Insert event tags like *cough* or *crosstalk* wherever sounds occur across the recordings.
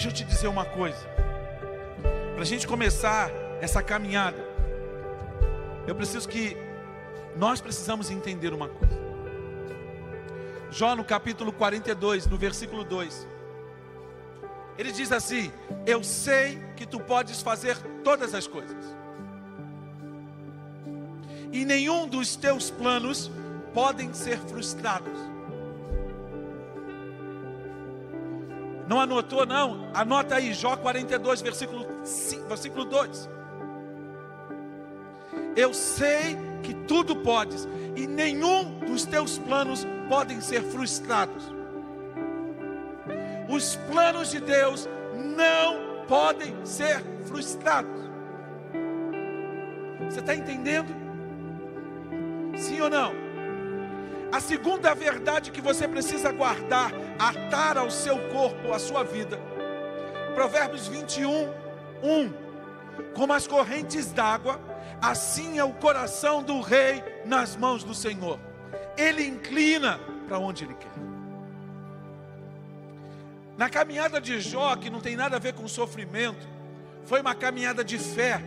Deixa eu te dizer uma coisa. Para a gente começar essa caminhada, eu preciso que nós precisamos entender uma coisa. Jó no capítulo 42, no versículo 2. Ele diz assim: Eu sei que tu podes fazer todas as coisas, e nenhum dos teus planos podem ser frustrados. Não anotou, não? Anota aí, Jó 42, versículo, 5, versículo 2. Eu sei que tudo podes, e nenhum dos teus planos podem ser frustrados. Os planos de Deus não podem ser frustrados. Você está entendendo? Sim ou não? A segunda verdade que você precisa guardar, atar ao seu corpo, à sua vida. Provérbios 21, 1. Como as correntes d'água, assim é o coração do rei nas mãos do Senhor. Ele inclina para onde ele quer. Na caminhada de Jó, que não tem nada a ver com sofrimento, foi uma caminhada de fé,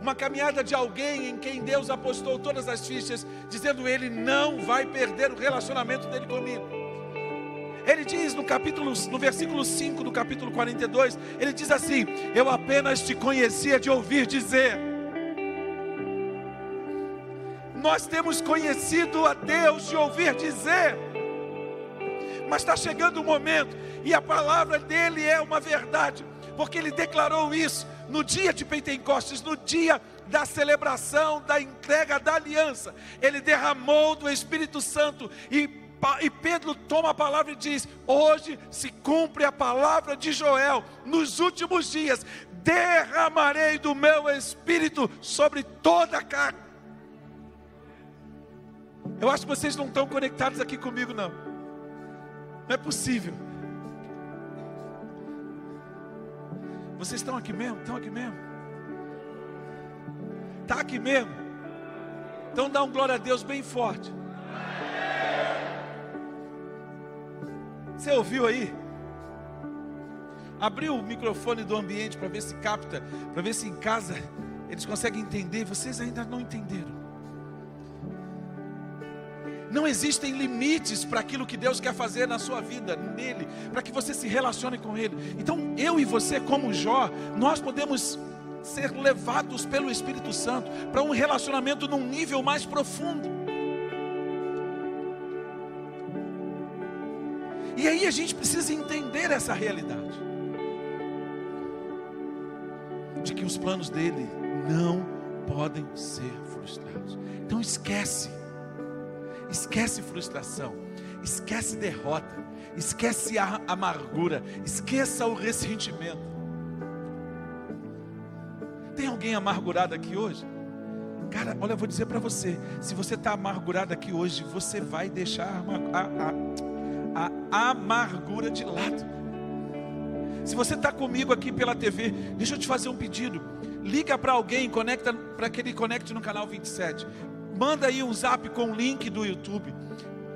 uma caminhada de alguém em quem Deus apostou todas as fichas, dizendo ele não vai perder o relacionamento dele comigo. Ele diz no capítulo, no versículo 5 do capítulo 42, ele diz assim: Eu apenas te conhecia de ouvir dizer. Nós temos conhecido a Deus de ouvir dizer. Mas está chegando o momento, e a palavra dele é uma verdade, porque ele declarou isso no dia de Pentecostes, no dia da celebração, da entrega da aliança, ele derramou do Espírito Santo e, e Pedro toma a palavra e diz: Hoje se cumpre a palavra de Joel, nos últimos dias, derramarei do meu espírito sobre toda a carne. Eu acho que vocês não estão conectados aqui comigo, não. Não é possível. Vocês estão aqui mesmo? Estão aqui mesmo? Está aqui mesmo? Então dá um glória a Deus bem forte. Você ouviu aí? Abriu o microfone do ambiente para ver se capta, para ver se em casa eles conseguem entender. Vocês ainda não entenderam. Não existem limites para aquilo que Deus quer fazer na sua vida, nele, para que você se relacione com Ele. Então, eu e você, como Jó, nós podemos ser levados pelo Espírito Santo para um relacionamento num nível mais profundo. E aí a gente precisa entender essa realidade de que os planos dele não podem ser frustrados. Então esquece Esquece frustração, esquece derrota, esquece a amargura, esqueça o ressentimento. Tem alguém amargurado aqui hoje? Cara, olha, eu vou dizer para você: se você está amargurado aqui hoje, você vai deixar a, a, a, amargura de lado. Se você está comigo aqui pela TV, deixa eu te fazer um pedido. Liga para alguém, conecta para que ele conecte no canal 27 manda aí um zap com o link do YouTube.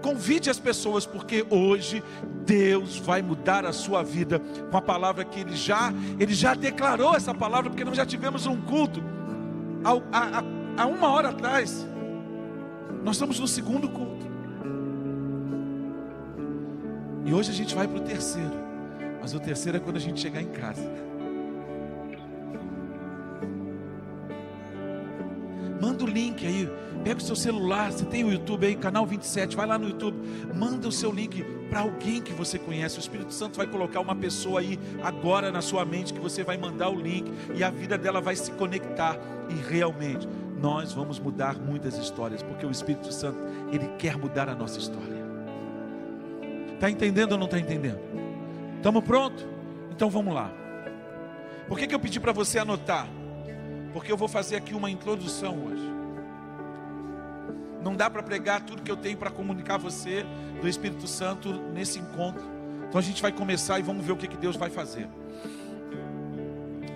Convide as pessoas, porque hoje Deus vai mudar a sua vida com a palavra que Ele já, Ele já declarou essa palavra, porque nós já tivemos um culto há, há, uma hora atrás. Nós estamos no segundo culto. E hoje a gente vai para o terceiro. Mas o terceiro é quando a gente chegar em casa. Manda o link aí. Pega o seu celular, você tem o YouTube aí, canal 27, vai lá no YouTube, manda o seu link para alguém que você conhece. O Espírito Santo vai colocar uma pessoa aí agora na sua mente que você vai mandar o link e a vida dela vai se conectar e realmente nós vamos mudar muitas histórias, porque o Espírito Santo, ele quer mudar a nossa história. Está entendendo ou não está entendendo? Estamos prontos? Então vamos lá. Por que, que eu pedi para você anotar? Porque eu vou fazer aqui uma introdução hoje. Não dá para pregar tudo que eu tenho para comunicar a você do Espírito Santo nesse encontro. Então a gente vai começar e vamos ver o que, que Deus vai fazer.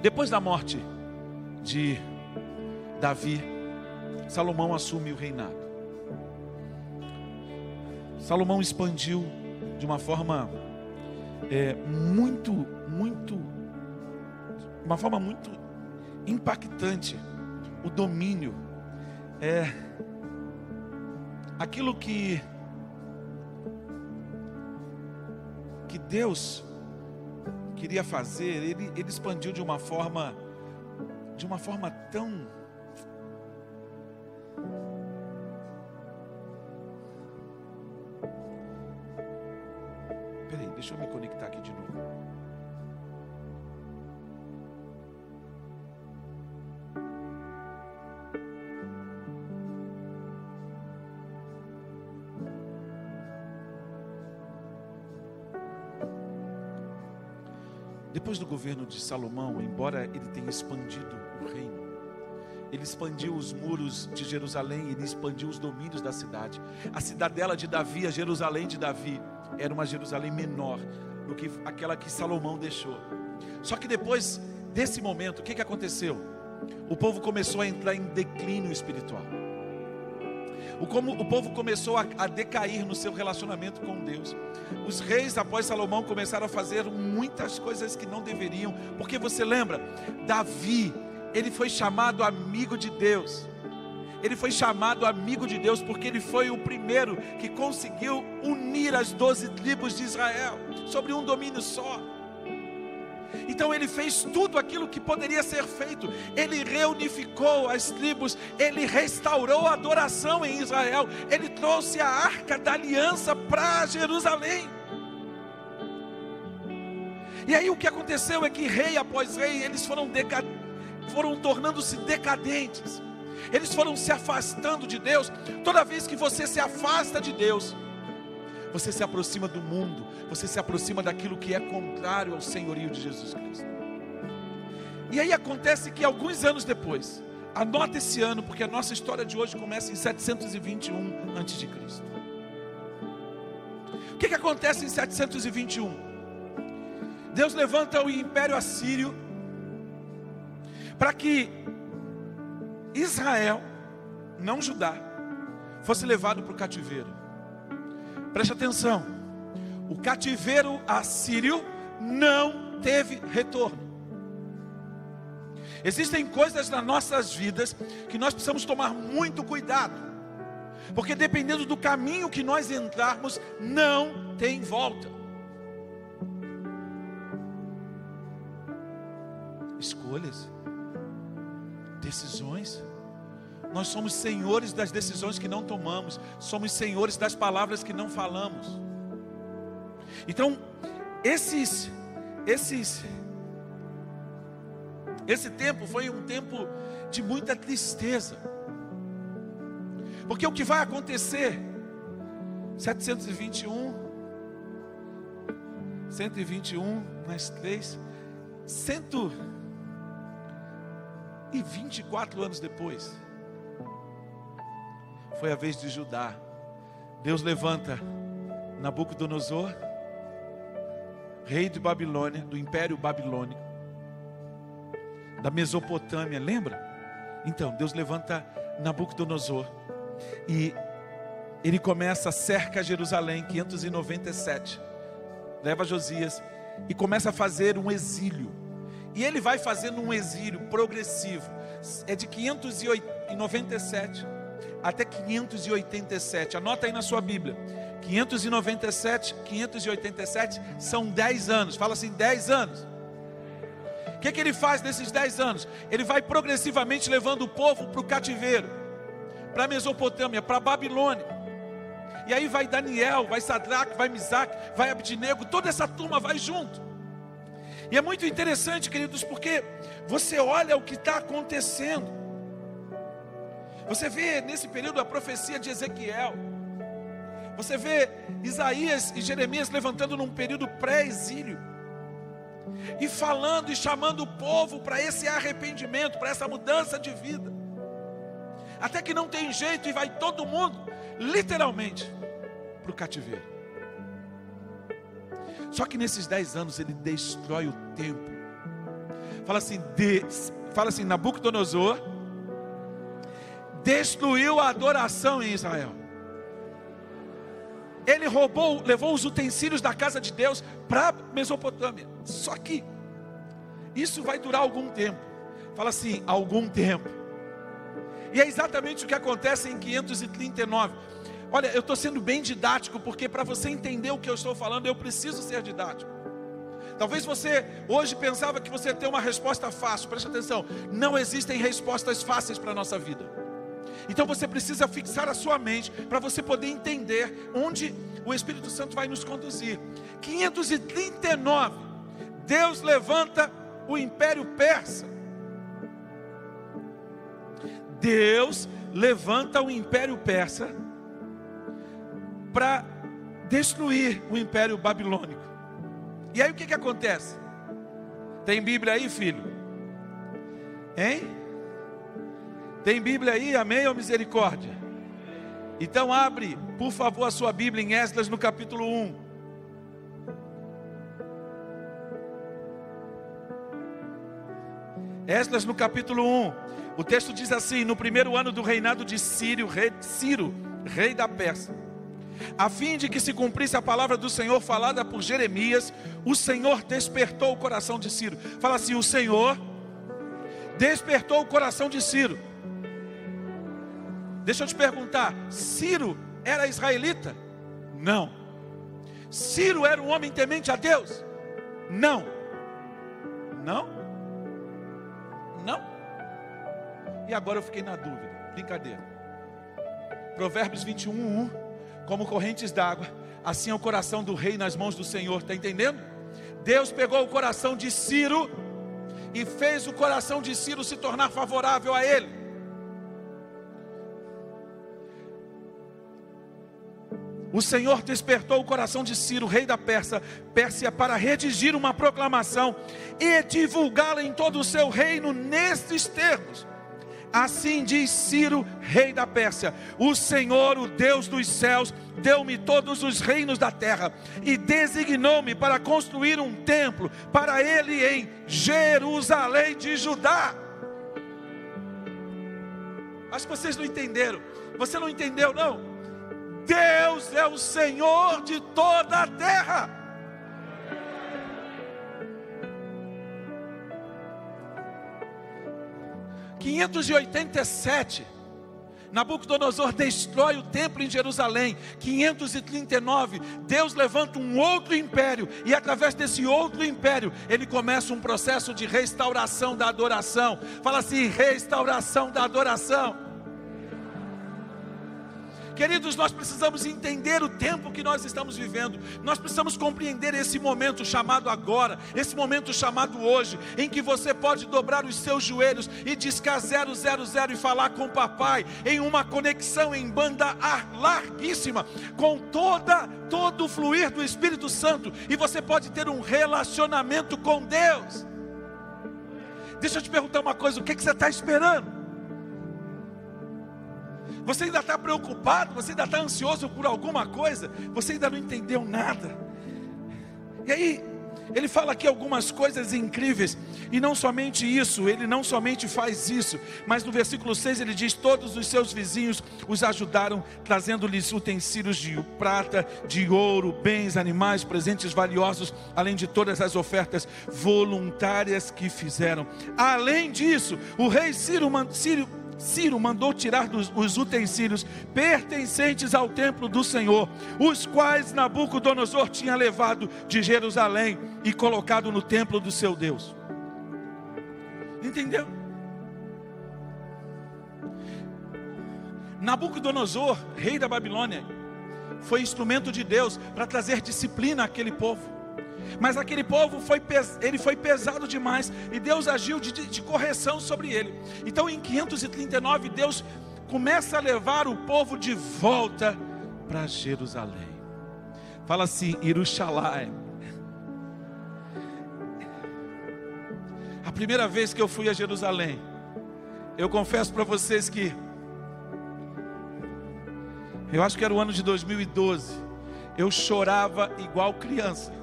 Depois da morte de Davi, Salomão assume o reinado. Salomão expandiu de uma forma é, muito, muito, uma forma muito impactante o domínio. É aquilo que que Deus queria fazer, ele, ele expandiu de uma forma de uma forma tão Peraí, deixa eu me conectar aqui de novo. Do governo de Salomão, embora ele tenha expandido o reino, ele expandiu os muros de Jerusalém, ele expandiu os domínios da cidade. A cidadela de Davi, a Jerusalém de Davi, era uma Jerusalém menor do que aquela que Salomão deixou. Só que depois desse momento, o que, que aconteceu? O povo começou a entrar em declínio espiritual. O, como, o povo começou a, a decair no seu relacionamento com Deus. Os reis, após Salomão, começaram a fazer muitas coisas que não deveriam, porque você lembra, Davi, ele foi chamado amigo de Deus. Ele foi chamado amigo de Deus porque ele foi o primeiro que conseguiu unir as doze tribos de Israel sobre um domínio só. Então ele fez tudo aquilo que poderia ser feito. Ele reunificou as tribos, ele restaurou a adoração em Israel, ele trouxe a arca da aliança para Jerusalém. E aí o que aconteceu é que rei após rei, eles foram, foram tornando-se decadentes. Eles foram se afastando de Deus. Toda vez que você se afasta de Deus, você se aproxima do mundo, você se aproxima daquilo que é contrário ao senhorio de Jesus Cristo. E aí acontece que alguns anos depois, anota esse ano, porque a nossa história de hoje começa em 721 a.C. O que, que acontece em 721? Deus levanta o império assírio para que Israel, não Judá, fosse levado para o cativeiro. Preste atenção: o cativeiro assírio não teve retorno. Existem coisas nas nossas vidas que nós precisamos tomar muito cuidado, porque dependendo do caminho que nós entrarmos, não tem volta. Escolhas, decisões, nós somos senhores das decisões que não tomamos, somos senhores das palavras que não falamos. Então, esses esses esse tempo foi um tempo de muita tristeza. Porque o que vai acontecer 721 121 mais 3 124 anos depois foi a vez de Judá. Deus levanta Nabucodonosor, rei de Babilônia, do Império Babilônico, da Mesopotâmia, lembra? Então, Deus levanta Nabucodonosor e ele começa, cerca Jerusalém, 597, leva Josias e começa a fazer um exílio. E ele vai fazendo um exílio progressivo, é de 597 até 587. Anota aí na sua Bíblia. 597, 587 são 10 anos. Fala assim, 10 anos. O que, que ele faz nesses 10 anos? Ele vai progressivamente levando o povo para o cativeiro, para a Mesopotâmia, para a Babilônia. E aí vai Daniel, vai Sadraque, vai Misaque, vai Abdinego, toda essa turma vai junto. E é muito interessante, queridos, porque você olha o que está acontecendo. Você vê nesse período a profecia de Ezequiel. Você vê Isaías e Jeremias levantando num período pré-exílio. E falando e chamando o povo para esse arrependimento, para essa mudança de vida. Até que não tem jeito e vai todo mundo, literalmente, para o cativeiro. Só que nesses dez anos ele destrói o templo. Fala assim, de, fala assim, Nabucodonosor destruiu a adoração em Israel. ele roubou, levou os utensílios da casa de Deus para Mesopotâmia. Só que isso vai durar algum tempo. Fala assim, algum tempo. E é exatamente o que acontece em 539. Olha, eu estou sendo bem didático, porque para você entender o que eu estou falando, eu preciso ser didático. Talvez você hoje pensava que você tem uma resposta fácil, preste atenção, não existem respostas fáceis para a nossa vida. Então você precisa fixar a sua mente para você poder entender onde o Espírito Santo vai nos conduzir. 539, Deus levanta o Império Persa. Deus levanta o Império Persa para destruir o Império Babilônico. E aí o que, que acontece? Tem Bíblia aí, filho? Hein? Tem Bíblia aí, amém ou misericórdia? Então abre, por favor, a sua Bíblia em Esdras no capítulo 1. Esdras no capítulo 1. O texto diz assim: No primeiro ano do reinado de Círio, rei, Ciro, rei da Pérsia, a fim de que se cumprisse a palavra do Senhor falada por Jeremias, o Senhor despertou o coração de Ciro. Fala assim: O Senhor despertou o coração de Ciro. Deixa eu te perguntar: Ciro era israelita? Não. Ciro era um homem temente a Deus? Não. Não? Não? E agora eu fiquei na dúvida. Brincadeira. Provérbios 21, 1. Como correntes d'água, assim é o coração do rei nas mãos do Senhor. Está entendendo? Deus pegou o coração de Ciro e fez o coração de Ciro se tornar favorável a ele. O Senhor despertou o coração de Ciro, rei da Pérsia, Pérsia, para redigir uma proclamação e divulgá-la em todo o seu reino nestes termos. Assim diz Ciro, rei da Pérsia: O Senhor, o Deus dos céus, deu-me todos os reinos da terra e designou-me para construir um templo para ele em Jerusalém de Judá. Acho que vocês não entenderam. Você não entendeu, não? Deus é o Senhor de toda a terra. Quinhentos e oitenta e sete. Nabucodonosor destrói o templo em Jerusalém. 539, Deus levanta um outro império, e através desse outro império, ele começa um processo de restauração da adoração. Fala assim: restauração da adoração. Queridos, nós precisamos entender o tempo que nós estamos vivendo, nós precisamos compreender esse momento chamado agora, esse momento chamado hoje, em que você pode dobrar os seus joelhos e discar 000 e falar com o papai, em uma conexão em banda larguíssima, com toda, todo o fluir do Espírito Santo, e você pode ter um relacionamento com Deus. Deixa eu te perguntar uma coisa: o que, que você está esperando? Você ainda está preocupado, você ainda está ansioso por alguma coisa, você ainda não entendeu nada. E aí, ele fala aqui algumas coisas incríveis, e não somente isso, ele não somente faz isso, mas no versículo 6 ele diz: Todos os seus vizinhos os ajudaram, trazendo-lhes utensílios de prata, de ouro, bens, animais, presentes valiosos, além de todas as ofertas voluntárias que fizeram. Além disso, o rei Ciro, Ciro Ciro mandou tirar dos, os utensílios pertencentes ao templo do Senhor, os quais Nabucodonosor tinha levado de Jerusalém e colocado no templo do seu Deus. Entendeu? Nabucodonosor, rei da Babilônia, foi instrumento de Deus para trazer disciplina àquele povo. Mas aquele povo foi, ele foi pesado demais e Deus agiu de, de correção sobre ele. Então em 539 Deus começa a levar o povo de volta para Jerusalém. Fala assim, Irushalai. A primeira vez que eu fui a Jerusalém, eu confesso para vocês que eu acho que era o ano de 2012. Eu chorava igual criança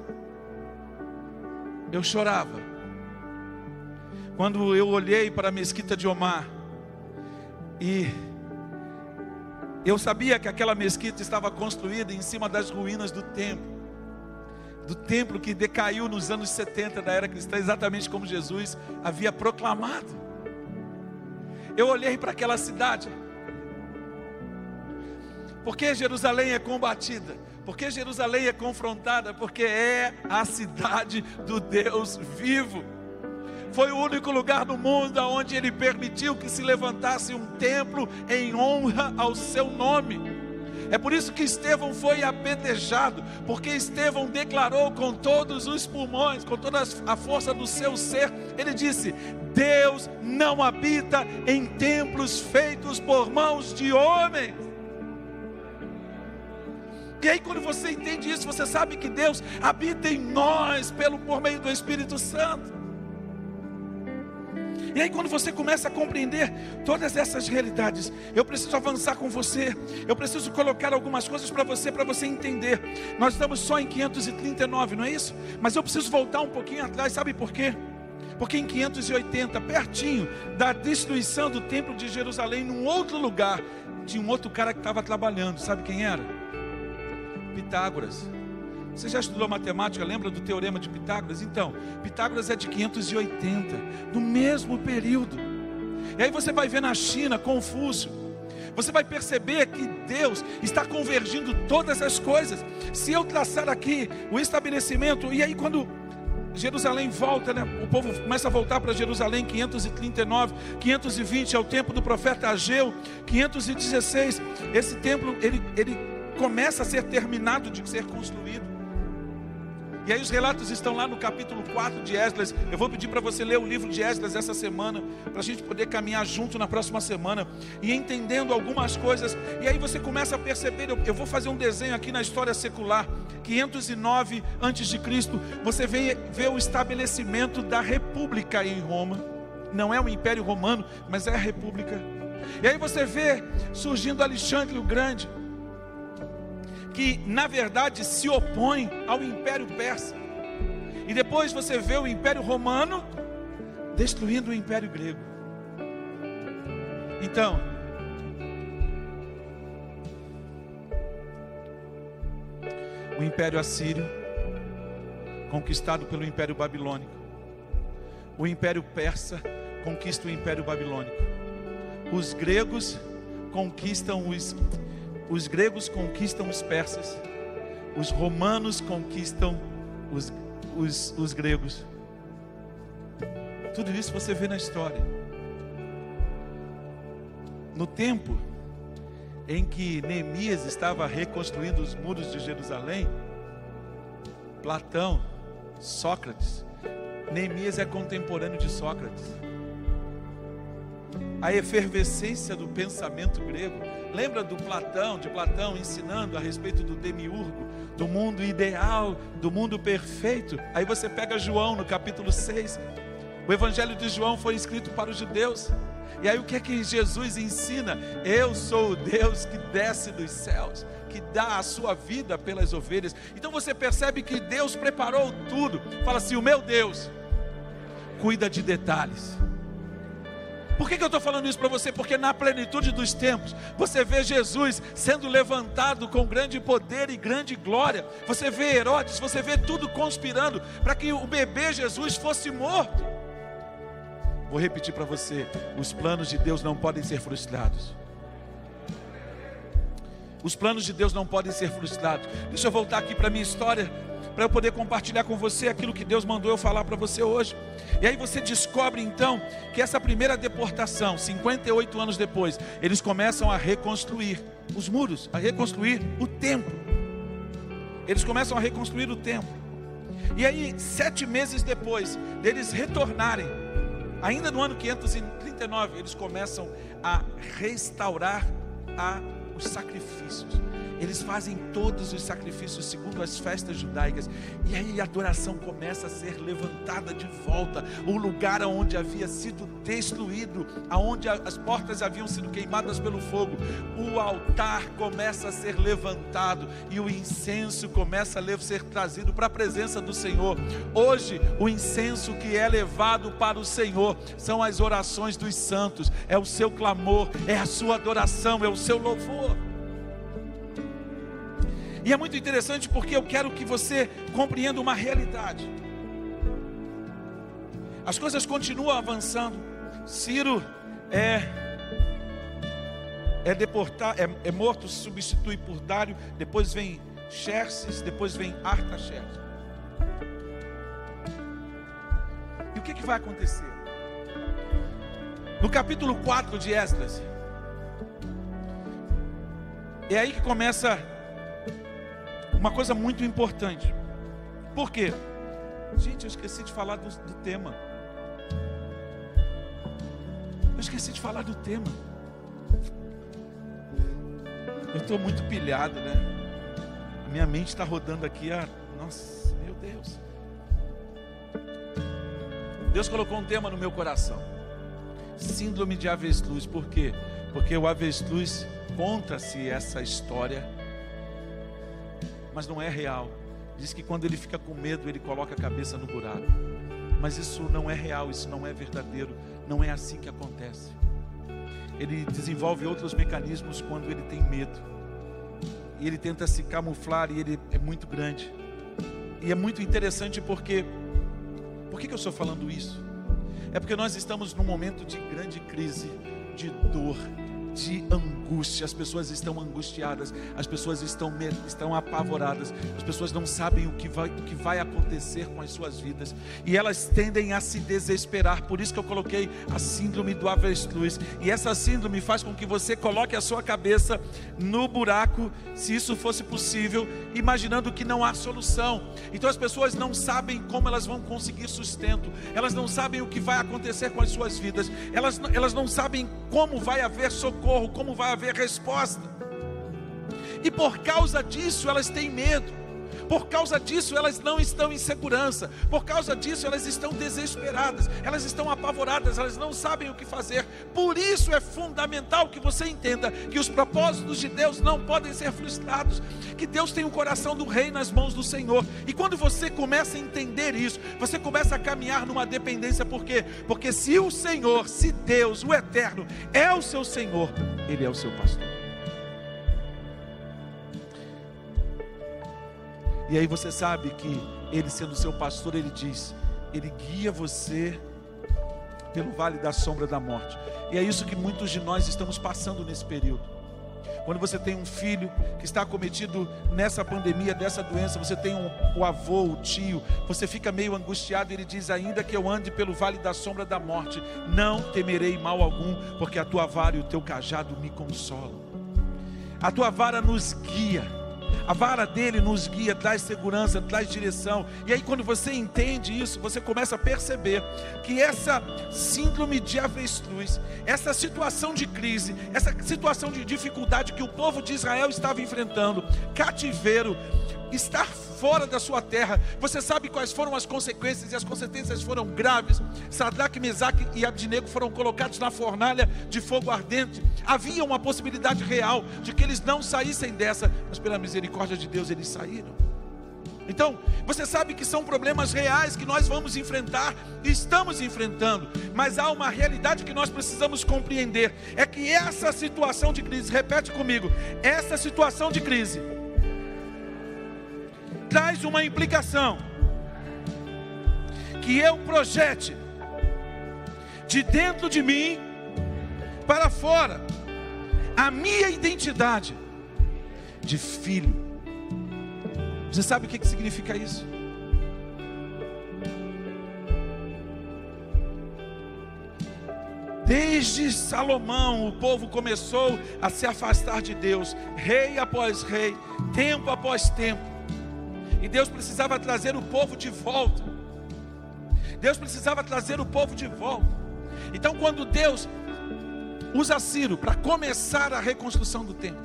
eu chorava. Quando eu olhei para a mesquita de Omar e Eu sabia que aquela mesquita estava construída em cima das ruínas do templo. Do templo que decaiu nos anos 70 da era cristã, exatamente como Jesus havia proclamado. Eu olhei para aquela cidade. Porque Jerusalém é combatida? Porque Jerusalém é confrontada? Porque é a cidade do Deus vivo. Foi o único lugar no mundo onde ele permitiu que se levantasse um templo em honra ao seu nome. É por isso que Estevão foi apedrejado, porque Estevão declarou com todos os pulmões, com toda a força do seu ser, ele disse: Deus não habita em templos feitos por mãos de homens. E aí, quando você entende isso, você sabe que Deus habita em nós pelo por meio do Espírito Santo. E aí, quando você começa a compreender todas essas realidades, eu preciso avançar com você, eu preciso colocar algumas coisas para você, para você entender. Nós estamos só em 539, não é isso? Mas eu preciso voltar um pouquinho atrás, sabe por quê? Porque em 580, pertinho da destruição do templo de Jerusalém, num outro lugar, tinha um outro cara que estava trabalhando, sabe quem era? Pitágoras. Você já estudou matemática, lembra do teorema de Pitágoras? Então, Pitágoras é de 580, no mesmo período. E aí você vai ver na China Confúcio. Você vai perceber que Deus está convergindo todas as coisas. Se eu traçar aqui o estabelecimento, e aí quando Jerusalém volta, né? O povo começa a voltar para Jerusalém, 539, 520 é o tempo do profeta Ageu, 516, esse templo ele, ele começa a ser terminado de ser construído. E aí os relatos estão lá no capítulo 4 de Esdras. Eu vou pedir para você ler o livro de Esdras essa semana, para a gente poder caminhar junto na próxima semana e entendendo algumas coisas. E aí você começa a perceber, eu, vou fazer um desenho aqui na história secular, 509 antes de Cristo, você vê, vê o estabelecimento da república em Roma. Não é o Império Romano, mas é a república. E aí você vê surgindo Alexandre o Grande que na verdade se opõe ao Império Persa. E depois você vê o Império Romano destruindo o Império Grego. Então, o Império Assírio, conquistado pelo Império Babilônico, o Império Persa conquista o Império Babilônico, os gregos conquistam os os gregos conquistam os persas, os romanos conquistam os, os, os gregos. Tudo isso você vê na história. No tempo em que Neemias estava reconstruindo os muros de Jerusalém, Platão, Sócrates, Neemias é contemporâneo de Sócrates. A efervescência do pensamento grego Lembra do Platão, de Platão ensinando a respeito do demiurgo, do mundo ideal, do mundo perfeito? Aí você pega João no capítulo 6. O evangelho de João foi escrito para os judeus. E aí o que é que Jesus ensina? Eu sou o Deus que desce dos céus, que dá a sua vida pelas ovelhas. Então você percebe que Deus preparou tudo. Fala assim: o meu Deus cuida de detalhes. Por que, que eu estou falando isso para você? Porque na plenitude dos tempos, você vê Jesus sendo levantado com grande poder e grande glória. Você vê Herodes, você vê tudo conspirando para que o bebê Jesus fosse morto. Vou repetir para você: os planos de Deus não podem ser frustrados. Os planos de Deus não podem ser frustrados. Deixa eu voltar aqui para a minha história para eu poder compartilhar com você aquilo que Deus mandou eu falar para você hoje. E aí você descobre então que essa primeira deportação, 58 anos depois, eles começam a reconstruir os muros, a reconstruir o templo. Eles começam a reconstruir o templo. E aí, sete meses depois deles retornarem, ainda no ano 539, eles começam a restaurar a, os sacrifícios eles fazem todos os sacrifícios segundo as festas judaicas, e aí a adoração começa a ser levantada de volta. O lugar onde havia sido destruído, aonde as portas haviam sido queimadas pelo fogo, o altar começa a ser levantado e o incenso começa a ser trazido para a presença do Senhor. Hoje, o incenso que é levado para o Senhor são as orações dos santos, é o seu clamor, é a sua adoração, é o seu louvor. E é muito interessante porque eu quero que você compreenda uma realidade. As coisas continuam avançando. Ciro é é deportar, é, é morto, se substitui por Dário, depois vem Xerxes, depois vem Artaxerxes. E o que, que vai acontecer? No capítulo 4 de Esdras, é aí que começa uma coisa muito importante. Por quê? Gente, eu esqueci de falar do, do tema. Eu esqueci de falar do tema. Eu estou muito pilhado, né? A minha mente está rodando aqui. Ah, nossa, meu Deus. Deus colocou um tema no meu coração. Síndrome de avestruz. Por quê? Porque o avestruz conta-se essa história, mas não é real. Diz que quando ele fica com medo, ele coloca a cabeça no buraco. Mas isso não é real, isso não é verdadeiro, não é assim que acontece. Ele desenvolve outros mecanismos quando ele tem medo. E ele tenta se camuflar e ele é muito grande. E é muito interessante porque por que, que eu estou falando isso? É porque nós estamos num momento de grande crise, de dor, de angústia. As pessoas estão angustiadas, as pessoas estão, estão apavoradas, as pessoas não sabem o que, vai, o que vai acontecer com as suas vidas e elas tendem a se desesperar. Por isso que eu coloquei a síndrome do avestruz. E essa síndrome faz com que você coloque a sua cabeça no buraco, se isso fosse possível, imaginando que não há solução. Então as pessoas não sabem como elas vão conseguir sustento, elas não sabem o que vai acontecer com as suas vidas, elas, elas não sabem como vai haver socorro, como vai haver resposta. E por causa disso elas têm medo. Por causa disso, elas não estão em segurança. Por causa disso, elas estão desesperadas. Elas estão apavoradas. Elas não sabem o que fazer. Por isso é fundamental que você entenda que os propósitos de Deus não podem ser frustrados. Que Deus tem o coração do rei nas mãos do Senhor. E quando você começa a entender isso, você começa a caminhar numa dependência. Por quê? Porque se o Senhor, se Deus, o Eterno, é o seu Senhor, Ele é o seu pastor. E aí você sabe que ele sendo seu pastor, ele diz: ele guia você pelo vale da sombra da morte. E é isso que muitos de nós estamos passando nesse período. Quando você tem um filho que está acometido nessa pandemia, dessa doença, você tem um, o avô, o tio, você fica meio angustiado. Ele diz: Ainda que eu ande pelo vale da sombra da morte, não temerei mal algum, porque a tua vara e o teu cajado me consolam. A tua vara nos guia a vara dele nos guia, traz segurança, traz direção. E aí, quando você entende isso, você começa a perceber que essa síndrome de avestruz, essa situação de crise, essa situação de dificuldade que o povo de Israel estava enfrentando, cativeiro, estar fora da sua terra. Você sabe quais foram as consequências, e as consequências foram graves. Sadraque, Mesaque e Abdinego foram colocados na fornalha de fogo ardente. Havia uma possibilidade real de que eles não saíssem dessa, mas pela misericórdia de Deus eles saíram. Então, você sabe que são problemas reais que nós vamos enfrentar e estamos enfrentando, mas há uma realidade que nós precisamos compreender: é que essa situação de crise, repete comigo, essa situação de crise, traz uma implicação. Que eu projete de dentro de mim para fora a minha identidade de filho. Você sabe o que significa isso? Desde Salomão, o povo começou a se afastar de Deus, rei após rei, tempo após tempo. E Deus precisava trazer o povo de volta. Deus precisava trazer o povo de volta. Então, quando Deus usa Ciro para começar a reconstrução do templo,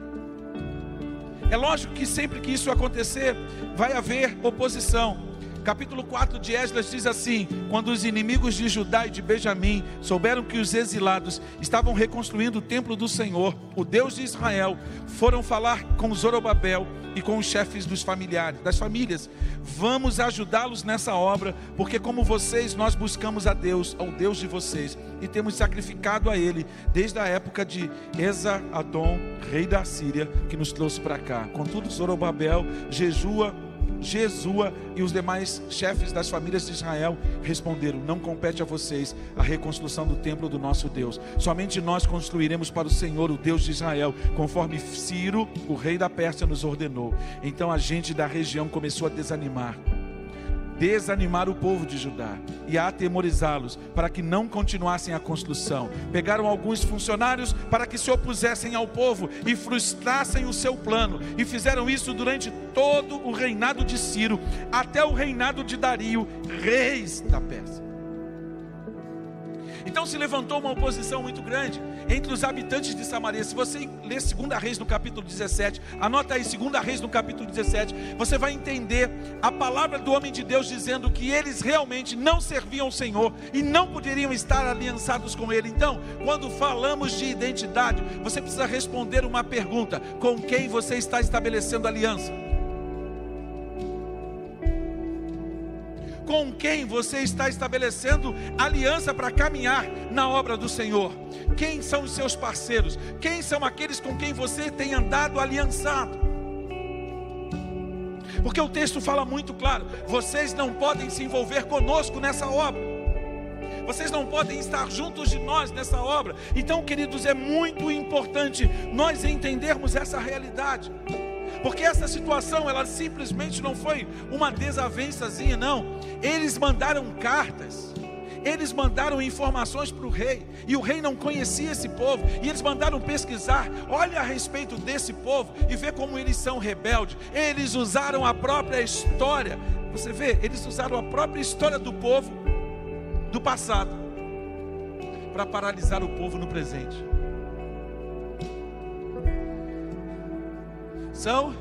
é lógico que sempre que isso acontecer, vai haver oposição. Capítulo 4 de Esdras diz assim: Quando os inimigos de Judá e de Benjamim souberam que os exilados estavam reconstruindo o templo do Senhor, o Deus de Israel, foram falar com Zorobabel, e com os chefes dos familiares, das famílias. Vamos ajudá-los nessa obra, porque como vocês, nós buscamos a Deus, ao Deus de vocês, e temos sacrificado a Ele desde a época de Esa-Adom, rei da Síria, que nos trouxe para cá. Contudo, Zorobabel jejua Jesua e os demais chefes das famílias de Israel responderam: Não compete a vocês a reconstrução do templo do nosso Deus. Somente nós construiremos para o Senhor, o Deus de Israel, conforme Ciro, o rei da Pérsia, nos ordenou. Então a gente da região começou a desanimar desanimar o povo de Judá e atemorizá-los para que não continuassem a construção. Pegaram alguns funcionários para que se opusessem ao povo e frustrassem o seu plano, e fizeram isso durante todo o reinado de Ciro, até o reinado de Dario, reis da Pérsia. Então se levantou uma oposição muito grande entre os habitantes de Samaria. Se você ler 2 Reis no capítulo 17, anota aí 2 Reis no capítulo 17, você vai entender a palavra do homem de Deus dizendo que eles realmente não serviam ao Senhor e não poderiam estar aliançados com Ele. Então, quando falamos de identidade, você precisa responder uma pergunta: com quem você está estabelecendo aliança? Com quem você está estabelecendo aliança para caminhar na obra do Senhor. Quem são os seus parceiros? Quem são aqueles com quem você tem andado aliançado? Porque o texto fala muito claro: vocês não podem se envolver conosco nessa obra. Vocês não podem estar juntos de nós nessa obra. Então, queridos, é muito importante nós entendermos essa realidade. Porque essa situação, ela simplesmente não foi uma desavençazinha, não. Eles mandaram cartas. Eles mandaram informações para o rei, e o rei não conhecia esse povo, e eles mandaram pesquisar, olha a respeito desse povo e vê como eles são rebeldes. Eles usaram a própria história, você vê, eles usaram a própria história do povo do passado para paralisar o povo no presente. São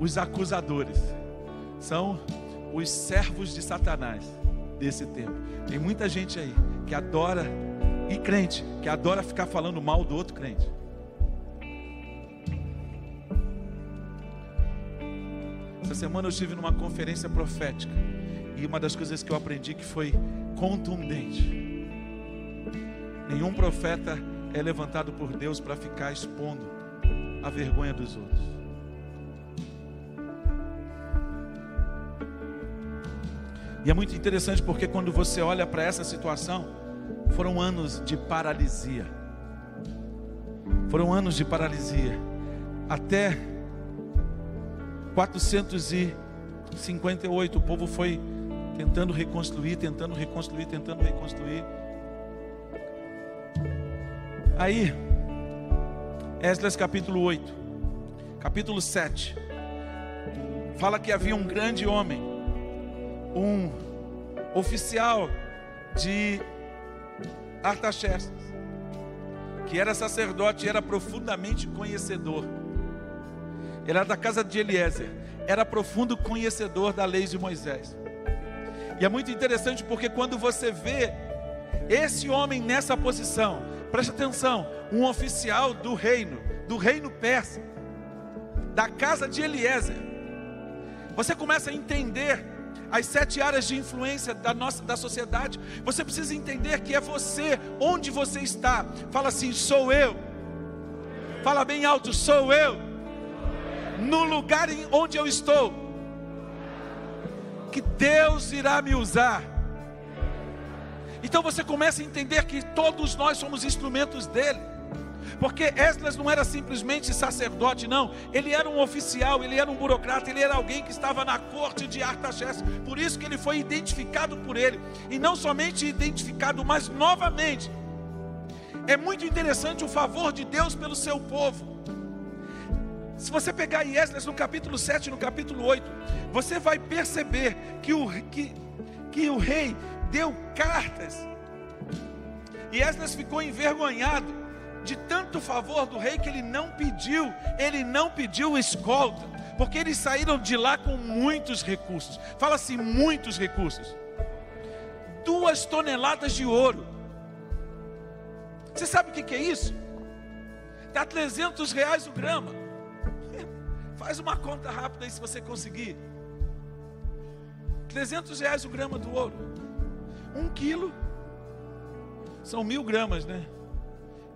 os acusadores, são os servos de Satanás desse tempo. Tem muita gente aí que adora, e crente, que adora ficar falando mal do outro crente. Essa semana eu estive numa conferência profética e uma das coisas que eu aprendi que foi contundente. Nenhum profeta é levantado por Deus para ficar expondo a vergonha dos outros. E é muito interessante porque quando você olha para essa situação, foram anos de paralisia. Foram anos de paralisia. Até 458 o povo foi tentando reconstruir, tentando reconstruir, tentando reconstruir. Aí Esdras capítulo 8, capítulo 7, fala que havia um grande homem, um oficial de Artaxerxes, que era sacerdote e era profundamente conhecedor. Ele era da casa de Eliezer, era profundo conhecedor da lei de Moisés. E é muito interessante porque quando você vê esse homem nessa posição, preste atenção, um oficial do reino, do reino persa, da casa de Eliezer. Você começa a entender as sete áreas de influência da nossa da sociedade. Você precisa entender que é você, onde você está. Fala assim, sou eu. Fala bem alto, sou eu. No lugar onde eu estou, que Deus irá me usar então você começa a entender que todos nós somos instrumentos dele. Porque Esdras não era simplesmente sacerdote, não. Ele era um oficial, ele era um burocrata, ele era alguém que estava na corte de Artaxerxes. Por isso que ele foi identificado por ele. E não somente identificado, mas novamente. É muito interessante o favor de Deus pelo seu povo. Se você pegar Esdras no capítulo 7 no capítulo 8, você vai perceber que o, que, que o rei deu cartas. E Esdras ficou envergonhado de tanto favor do rei que ele não pediu, ele não pediu escolta, porque eles saíram de lá com muitos recursos. Fala assim, muitos recursos. Duas toneladas de ouro. Você sabe o que é isso? Dá 300 reais o grama. *laughs* Faz uma conta rápida aí se você conseguir. 300 reais o grama do ouro. Um quilo. São mil gramas, né?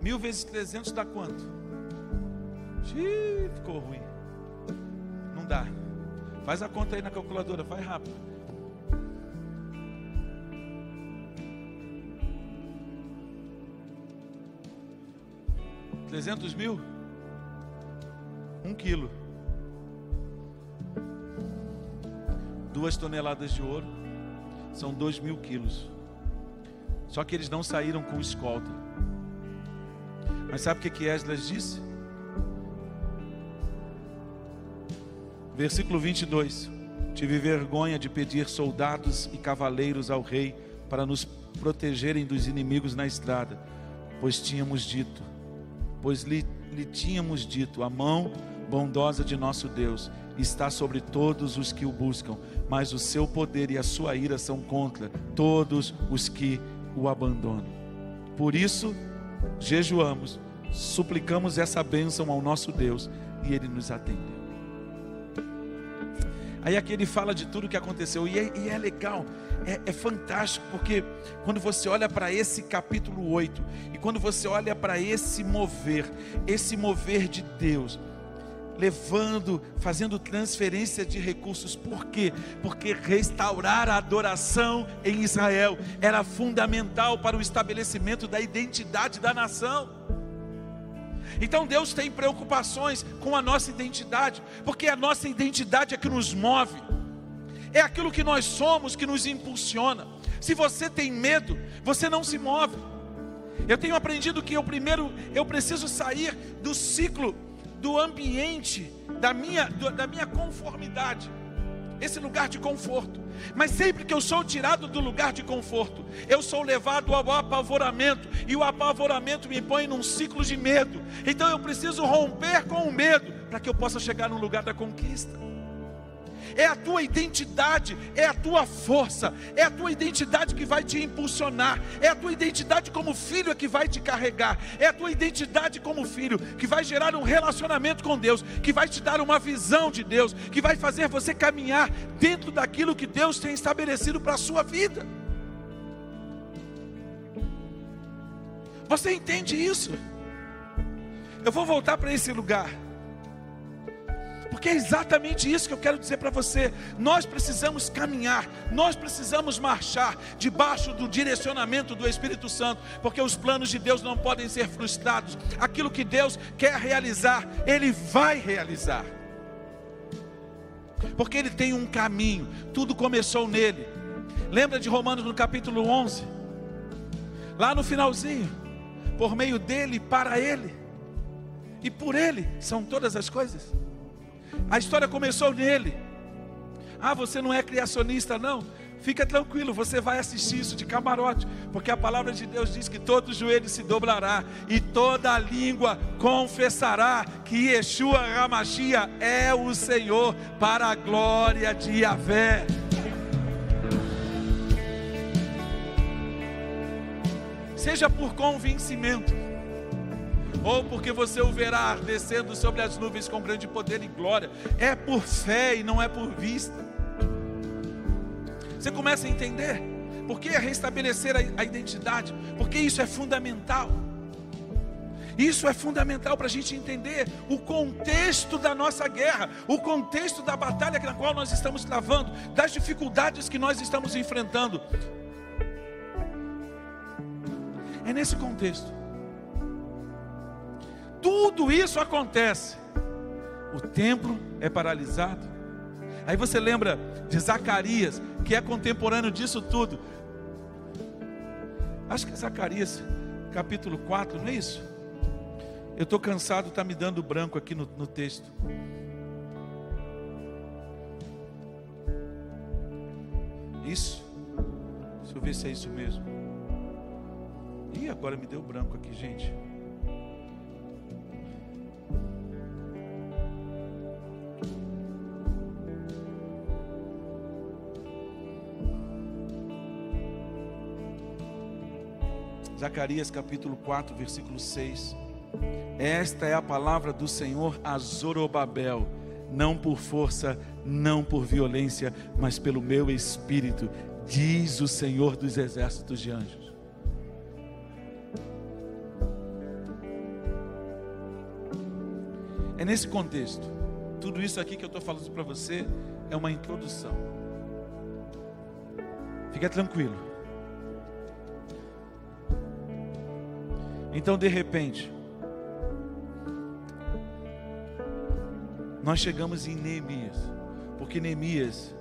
Mil vezes 300 dá quanto? Xiii, ficou ruim. Não dá. Faz a conta aí na calculadora, vai rápido. Trezentos mil? Um quilo. Duas toneladas de ouro são dois mil quilos. Só que eles não saíram com escolta. Mas sabe o que, que Esdras disse? Versículo 22. Tive vergonha de pedir soldados e cavaleiros ao rei para nos protegerem dos inimigos na estrada, pois tínhamos dito, pois lhe, lhe tínhamos dito, a mão bondosa de nosso Deus está sobre todos os que o buscam, mas o seu poder e a sua ira são contra todos os que o abandonam. Por isso, jejuamos, suplicamos essa bênção ao nosso Deus e ele nos atende. Aí aqui ele fala de tudo que aconteceu, e é, e é legal, é, é, fantástico, porque quando você olha para esse capítulo 8, e quando você olha para esse mover, esse mover de Deus, levando, fazendo transferência de recursos, por quê? Porque restaurar a adoração em Israel era fundamental para o estabelecimento da identidade da nação. Então Deus tem preocupações com a nossa identidade, porque a nossa identidade é que nos move, é aquilo que nós somos que nos impulsiona. Se você tem medo, você não se move. Eu tenho aprendido que eu primeiro eu preciso sair do ciclo do ambiente da minha da minha conformidade esse lugar de conforto. Mas sempre que eu sou tirado do lugar de conforto, eu sou levado ao apavoramento, e o apavoramento me põe num ciclo de medo. Então eu preciso romper com o medo para que eu possa chegar no lugar da conquista é a tua identidade, é a tua força, é a tua identidade que vai te impulsionar, é a tua identidade como filho que vai te carregar, é a tua identidade como filho que vai gerar um relacionamento com Deus, que vai te dar uma visão de Deus, que vai fazer você caminhar dentro daquilo que Deus tem estabelecido para a sua vida. Você entende isso? Eu vou voltar para esse lugar. Porque é exatamente isso que eu quero dizer para você. Nós precisamos caminhar, nós precisamos marchar debaixo do direcionamento do Espírito Santo, porque os planos de Deus não podem ser frustrados. Aquilo que Deus quer realizar, Ele vai realizar. Porque Ele tem um caminho, tudo começou nele. Lembra de Romanos no capítulo 11? Lá no finalzinho, por meio dele, para ele, e por ele são todas as coisas. A história começou nele. Ah, você não é criacionista, não? Fica tranquilo, você vai assistir isso de camarote, porque a palavra de Deus diz que todo joelho se dobrará e toda língua confessará que Yeshua Ramachia é o Senhor para a glória de Yahvé. Seja por convencimento, ou porque você o verá descendo sobre as nuvens com grande poder e glória. É por fé e não é por vista. Você começa a entender por que é restabelecer a identidade, porque isso é fundamental. Isso é fundamental para a gente entender o contexto da nossa guerra, o contexto da batalha na qual nós estamos travando, das dificuldades que nós estamos enfrentando. É nesse contexto tudo isso acontece. O templo é paralisado. Aí você lembra de Zacarias, que é contemporâneo disso tudo. Acho que é Zacarias, capítulo 4, não é isso? Eu estou cansado, está me dando branco aqui no, no texto. Isso? Deixa eu ver se é isso mesmo. Ih, agora me deu branco aqui, gente. Zacarias capítulo 4, versículo 6. Esta é a palavra do Senhor a Zorobabel, não por força, não por violência, mas pelo meu espírito, diz o Senhor dos exércitos de anjos. É nesse contexto, tudo isso aqui que eu estou falando para você é uma introdução. Fica tranquilo. Então, de repente, nós chegamos em Neemias, porque Neemias,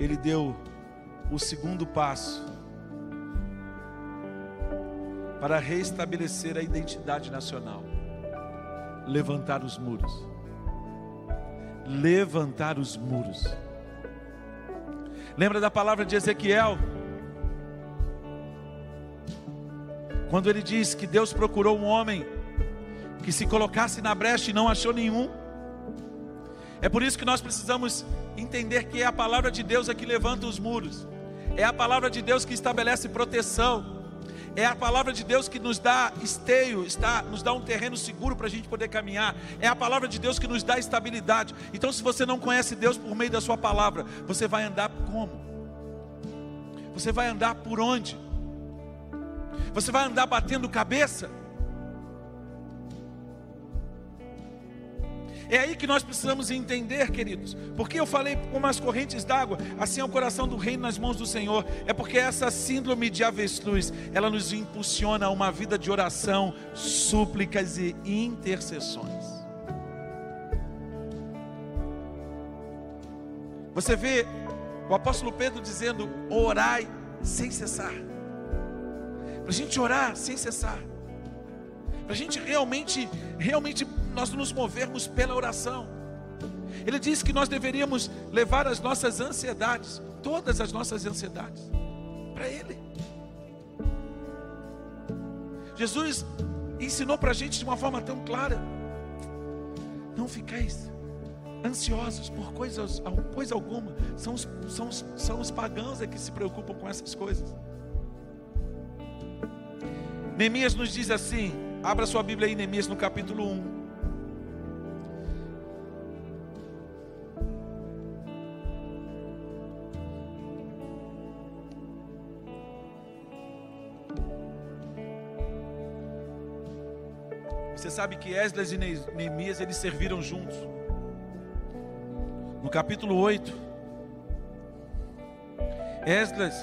ele deu o segundo passo para restabelecer a identidade nacional levantar os muros. Levantar os muros. Lembra da palavra de Ezequiel? Quando ele diz que Deus procurou um homem que se colocasse na brecha e não achou nenhum. É por isso que nós precisamos entender que é a palavra de Deus que levanta os muros, é a palavra de Deus que estabelece proteção, é a palavra de Deus que nos dá esteio, está, nos dá um terreno seguro para a gente poder caminhar. É a palavra de Deus que nos dá estabilidade. Então, se você não conhece Deus por meio da Sua palavra, você vai andar como? Você vai andar por onde? Você vai andar batendo cabeça? É aí que nós precisamos entender, queridos. Porque eu falei como as correntes d'água, assim é o coração do reino nas mãos do Senhor. É porque essa síndrome de avestruz, ela nos impulsiona a uma vida de oração, súplicas e intercessões. Você vê o apóstolo Pedro dizendo: orai sem cessar. Para a gente orar sem cessar. Para a gente realmente, realmente nós nos movermos pela oração. Ele diz que nós deveríamos levar as nossas ansiedades, todas as nossas ansiedades, para Ele. Jesus ensinou para a gente de uma forma tão clara: não fiqueis ansiosos por coisas, coisa alguma, são os, são, os, são os pagãos é que se preocupam com essas coisas. Neemias nos diz assim: abra sua Bíblia aí, Neemias, no capítulo 1. Você sabe que Esdras e Neemias eles serviram juntos. No capítulo 8, Esdras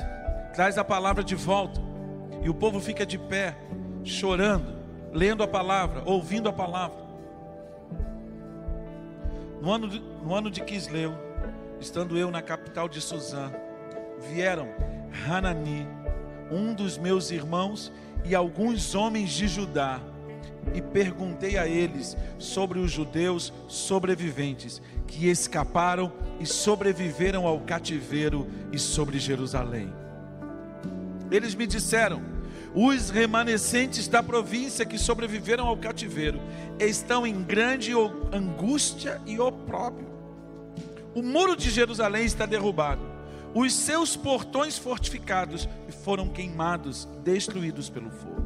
traz a palavra de volta e o povo fica de pé, chorando, lendo a palavra, ouvindo a palavra. No ano de, no ano de Quisleu, estando eu na capital de Suzã, vieram Hanani, um dos meus irmãos, e alguns homens de Judá e perguntei a eles sobre os judeus sobreviventes que escaparam e sobreviveram ao cativeiro e sobre Jerusalém. Eles me disseram: os remanescentes da província que sobreviveram ao cativeiro estão em grande angústia e opróbrio. O muro de Jerusalém está derrubado, os seus portões fortificados foram queimados, destruídos pelo fogo.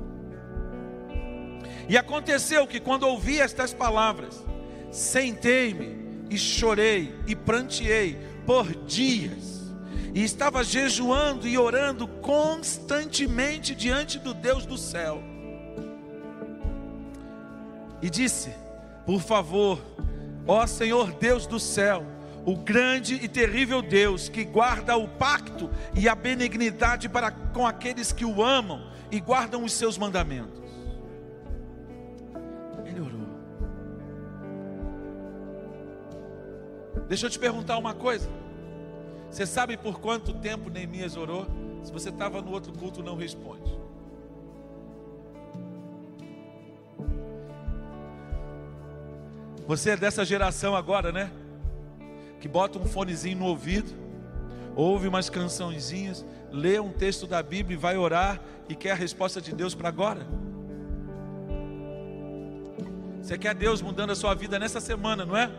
E aconteceu que quando ouvi estas palavras, sentei-me e chorei e pranteei por dias. E estava jejuando e orando constantemente diante do Deus do céu. E disse: Por favor, ó Senhor Deus do céu, o grande e terrível Deus que guarda o pacto e a benignidade para com aqueles que o amam e guardam os seus mandamentos Deixa eu te perguntar uma coisa. Você sabe por quanto tempo Neemias orou? Se você estava no outro culto, não responde. Você é dessa geração agora, né? Que bota um fonezinho no ouvido, ouve umas cançõezinhas, lê um texto da Bíblia e vai orar e quer a resposta de Deus para agora? Você quer Deus mudando a sua vida nessa semana, não é?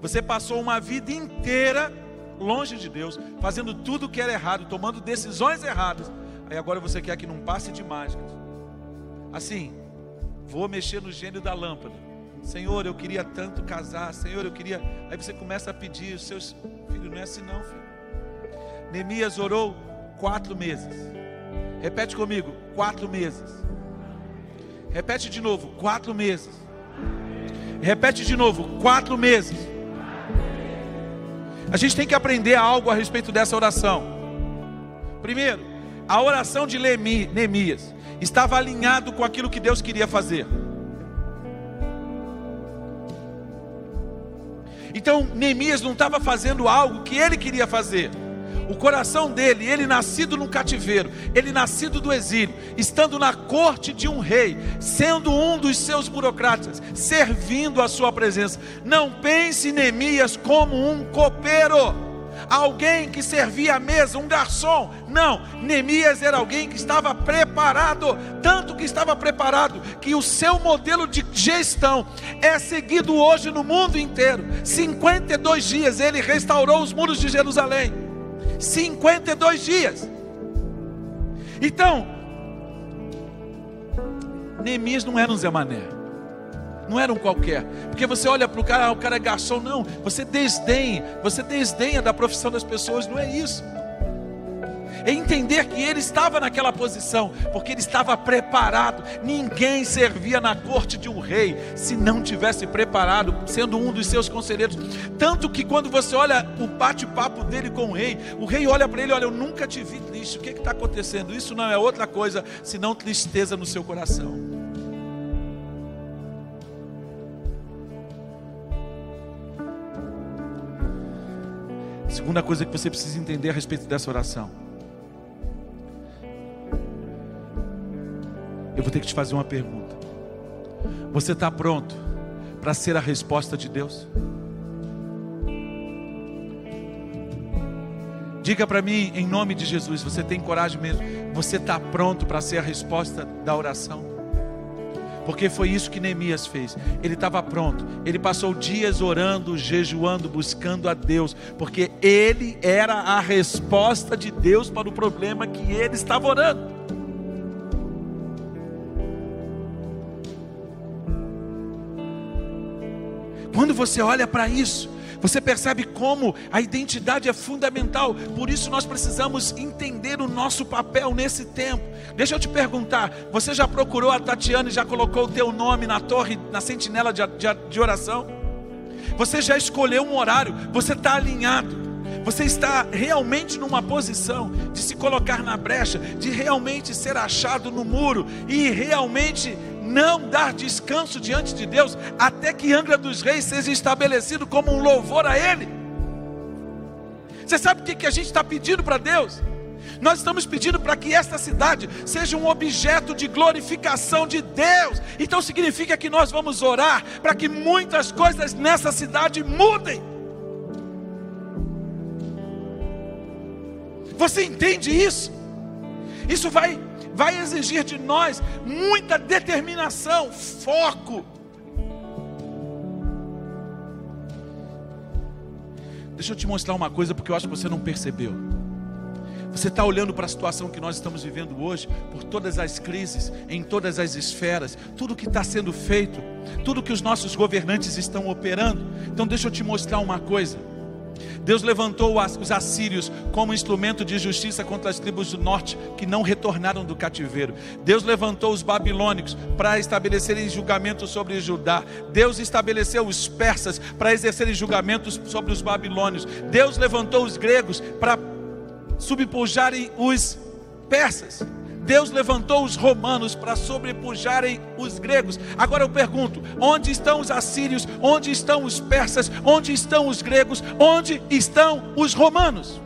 Você passou uma vida inteira longe de Deus, fazendo tudo que era errado, tomando decisões erradas. Aí agora você quer que não passe de mágicas. Assim, vou mexer no gênio da lâmpada. Senhor, eu queria tanto casar. Senhor, eu queria. Aí você começa a pedir seus filhos. Não é assim, não, filho. Neemias orou quatro meses. Repete comigo: quatro meses. Repete de novo: quatro meses. Repete de novo: quatro meses. A gente tem que aprender algo a respeito dessa oração. Primeiro, a oração de Neemias estava alinhado com aquilo que Deus queria fazer. Então, Neemias não estava fazendo algo que ele queria fazer. O coração dele, ele nascido no cativeiro, ele nascido do exílio, estando na corte de um rei, sendo um dos seus burocratas, servindo a sua presença. Não pense Neemias como um copeiro alguém que servia a mesa, um garçom. Não, Neemias era alguém que estava preparado, tanto que estava preparado que o seu modelo de gestão é seguido hoje no mundo inteiro. 52 dias ele restaurou os muros de Jerusalém. 52 dias. Então, Neemias não era um Zé Mané não era um qualquer. Porque você olha para o cara, ah, o cara é garçom, não. Você desdenha, você desdenha da profissão das pessoas, não é isso. É entender que ele estava naquela posição, porque ele estava preparado. Ninguém servia na corte de um rei se não tivesse preparado, sendo um dos seus conselheiros. Tanto que quando você olha o bate-papo dele com o rei, o rei olha para ele: Olha, eu nunca te vi triste. O que está acontecendo? Isso não é outra coisa senão tristeza no seu coração. Segunda coisa que você precisa entender a respeito dessa oração. Eu vou ter que te fazer uma pergunta. Você está pronto para ser a resposta de Deus? Diga para mim, em nome de Jesus, você tem coragem mesmo? Você está pronto para ser a resposta da oração? porque foi isso que Neemias fez. Ele estava pronto, ele passou dias orando, jejuando, buscando a Deus, porque ele era a resposta de Deus para o problema que ele estava orando. Quando você olha para isso, você percebe como a identidade é fundamental, por isso nós precisamos entender o nosso papel nesse tempo. Deixa eu te perguntar: você já procurou a Tatiana e já colocou o teu nome na torre, na sentinela de, de, de oração? Você já escolheu um horário, você está alinhado. Você está realmente numa posição de se colocar na brecha, de realmente ser achado no muro e realmente não dar descanso diante de Deus, até que Angra dos Reis seja estabelecido como um louvor a Ele. Você sabe o que, a gente está pedindo para Deus? Nós estamos pedindo para que esta cidade seja um objeto de glorificação de Deus. Então significa que nós vamos orar para que muitas coisas nessa cidade mudem. Você entende isso? Isso vai vai exigir de nós muita determinação, foco. Deixa eu te mostrar uma coisa, porque eu acho que você não percebeu. Você está olhando para a situação que nós estamos vivendo hoje, por todas as crises, em todas as esferas, tudo que está sendo feito, tudo que os nossos governantes estão operando. Então, deixa eu te mostrar uma coisa. Deus levantou os assírios como instrumento de justiça contra as tribos do norte que não retornaram do cativeiro. Deus levantou os babilônicos para estabelecerem julgamento sobre Judá. Deus estabeleceu os persas para exercerem julgamentos sobre os babilônios. Deus levantou os gregos para subpujarem os persas. Deus levantou os romanos para sobrepujarem os gregos. Agora eu pergunto: onde estão os assírios? Onde estão os persas? Onde estão os gregos? Onde estão os romanos?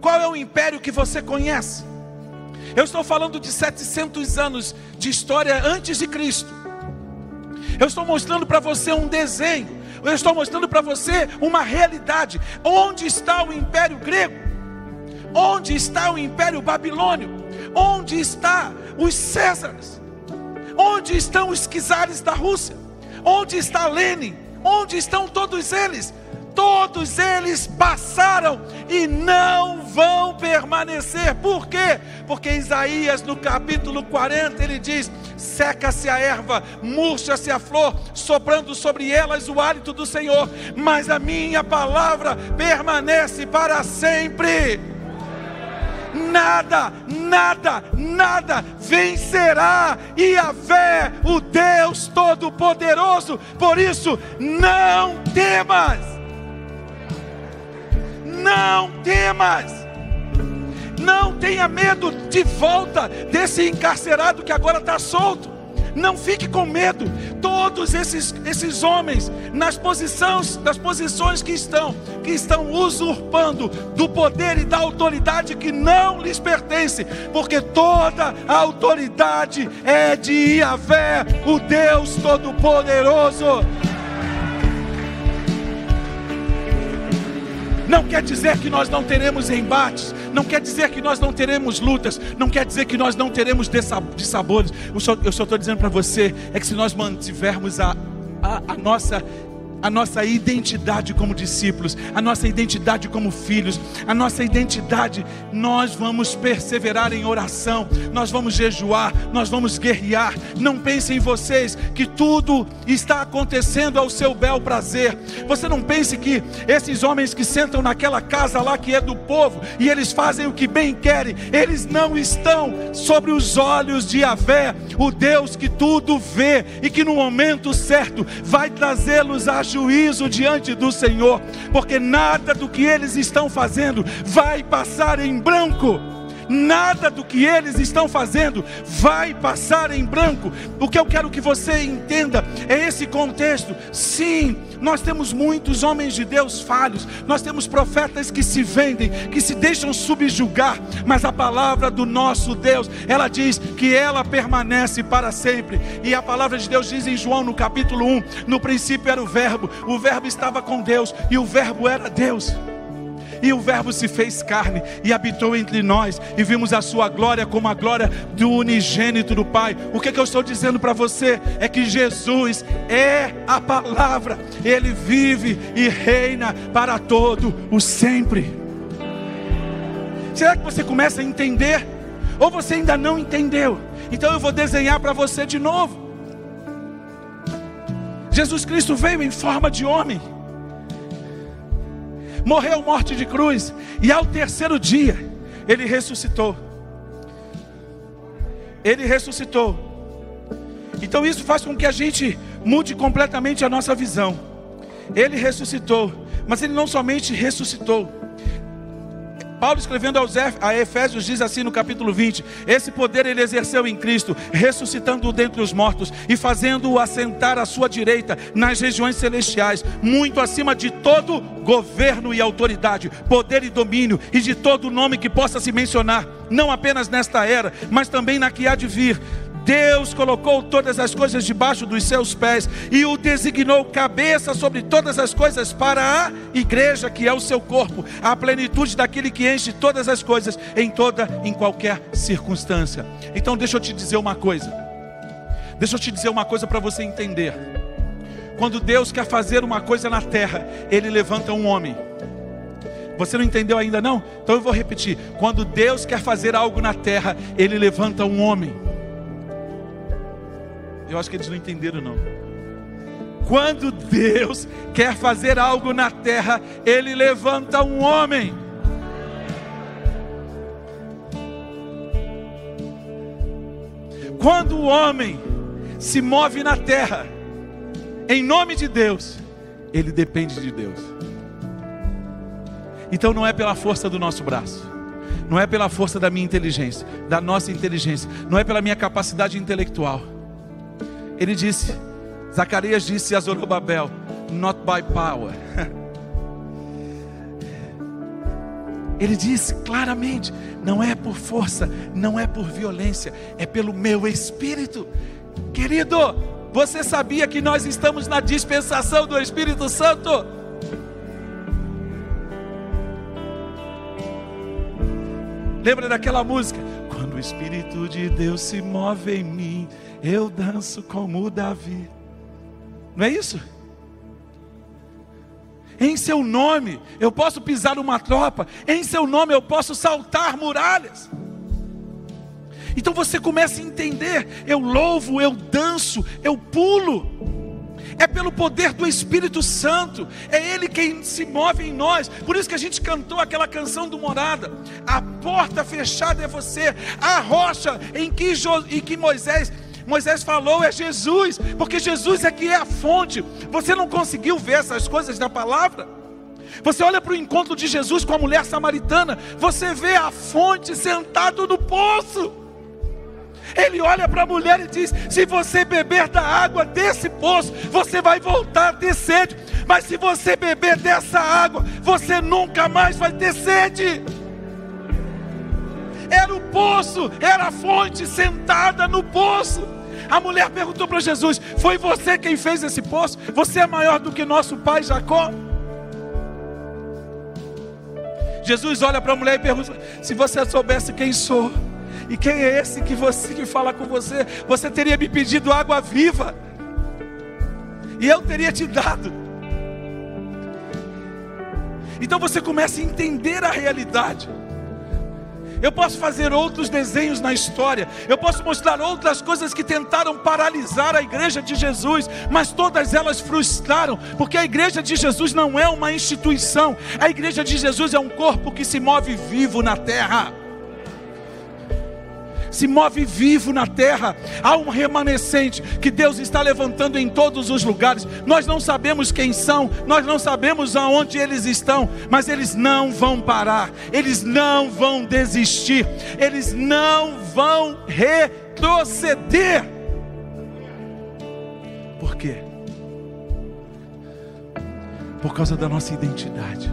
Qual é o império que você conhece? Eu estou falando de 700 anos de história antes de Cristo. Eu estou mostrando para você um desenho. Eu estou mostrando para você uma realidade. Onde está o império grego? Onde está o império babilônio? Onde está os Césares? Onde estão os czares da Rússia? Onde está Lenin? Onde estão todos eles? Todos eles passaram e não vão permanecer. Por quê? Porque Isaías no capítulo 40 ele diz: seca-se a erva, murcha-se a flor, soprando sobre elas o hálito do Senhor, mas a minha palavra permanece para sempre nada, nada, nada vencerá e fé, o Deus Todo-Poderoso. Por isso, não temas, não temas. Não tenha medo de volta desse encarcerado que agora está solto. Não fique com medo. Todos esses, esses homens nas posições, das posições que estão, que estão usurpando do poder e da autoridade que não lhes pertence, porque toda a autoridade é de Iavé, o Deus Todo-Poderoso. Não quer dizer que nós não teremos embates, não quer dizer que nós não teremos lutas, não quer dizer que nós não teremos dissabores. Eu só estou dizendo para você é que se nós mantivermos a, a, a nossa a nossa identidade como discípulos, a nossa identidade como filhos, a nossa identidade, nós vamos perseverar em oração, nós vamos jejuar, nós vamos guerrear. Não pensem em vocês que tudo está acontecendo ao seu bel prazer. Você não pense que esses homens que sentam naquela casa lá que é do povo e eles fazem o que bem querem, eles não estão sobre os olhos de Yahvé, o Deus que tudo vê e que no momento certo vai trazê-los a juízo diante do Senhor, porque nada do que eles estão fazendo vai passar em branco nada do que eles estão fazendo vai passar em branco. O que eu quero que você entenda é esse contexto. Sim, nós temos muitos homens de Deus falhos, nós temos profetas que se vendem, que se deixam subjugar, mas a palavra do nosso Deus, ela diz que ela permanece para sempre. E a palavra de Deus diz em João no capítulo 1: no princípio era o Verbo, o Verbo estava com Deus e o Verbo era Deus. E o Verbo se fez carne e habitou entre nós, e vimos a sua glória como a glória do unigênito do Pai. O que, é que eu estou dizendo para você é que Jesus é a palavra, ele vive e reina para todo o sempre. Será que você começa a entender? Ou você ainda não entendeu? Então eu vou desenhar para você de novo. Jesus Cristo veio em forma de homem morreu morte de cruz, e ao terceiro dia, ele ressuscitou. Ele ressuscitou. Então isso faz com que a gente mude completamente a nossa visão. Ele ressuscitou, mas ele não somente ressuscitou, Paulo escrevendo aos a Efésios diz assim no capítulo 20: Esse poder ele exerceu em Cristo, ressuscitando-o dentre os mortos e fazendo-o assentar à sua direita nas regiões celestiais, muito acima de todo governo e autoridade, poder e domínio e de todo nome que possa se mencionar, não apenas nesta era, mas também na que há de vir Deus colocou todas as coisas debaixo dos seus pés e o designou cabeça sobre todas as coisas para a igreja, que é o seu corpo, a plenitude daquele que enche todas as coisas em toda, em qualquer circunstância. Então, deixa eu te dizer uma coisa. Deixa eu te dizer uma coisa para você entender. Quando Deus quer fazer uma coisa na terra, Ele levanta um homem. Você não entendeu ainda não? Então eu vou repetir. Quando Deus quer fazer algo na terra, Ele levanta um homem. Eu acho que eles não entenderam, não. Quando Deus quer fazer algo na terra, Ele levanta um homem. Quando o homem se move na terra, em nome de Deus, ele depende de Deus. Então não é pela força do nosso braço, não é pela força da minha inteligência, da nossa inteligência, não é pela minha capacidade intelectual ele disse, Zacarias disse a Zorobabel: Not by power. *laughs* Ele disse claramente: não é por força, não é por violência, é pelo meu espírito. Querido, você sabia que nós estamos na dispensação do Espírito Santo? Lembra daquela música? Quando o Espírito de Deus se move em mim, eu danço como Davi. Não é isso? em seu nome eu posso pisar uma tropa, em seu nome eu posso saltar muralhas. Então você começa a entender: eu louvo, eu danço, eu pulo. É pelo poder do Espírito Santo, é Ele quem se move em nós. Por isso que a gente cantou aquela canção do Morada: A porta fechada é você, a rocha em que, em que Moisés Moisés falou é Jesus, porque Jesus é que é a fonte. Você não conseguiu ver essas coisas na palavra? Você olha para o encontro de Jesus com a mulher samaritana, você vê a fonte sentado no poço. Ele olha para a mulher e diz: Se você beber da água desse poço, você vai voltar a ter sede. Mas se você beber dessa água, você nunca mais vai ter sede. Era o poço, era a fonte sentada no poço. A mulher perguntou para Jesus: Foi você quem fez esse poço? Você é maior do que nosso pai Jacó? Jesus olha para a mulher e pergunta: Se você soubesse quem sou, e quem é esse que você que fala com você, você teria me pedido água viva, e eu teria te dado. Então você começa a entender a realidade. Eu posso fazer outros desenhos na história, eu posso mostrar outras coisas que tentaram paralisar a igreja de Jesus, mas todas elas frustraram, porque a igreja de Jesus não é uma instituição, a igreja de Jesus é um corpo que se move vivo na terra se move vivo na terra. Há um remanescente que Deus está levantando em todos os lugares. Nós não sabemos quem são, nós não sabemos aonde eles estão, mas eles não vão parar, eles não vão desistir, eles não vão retroceder. Por quê? Por causa da nossa identidade.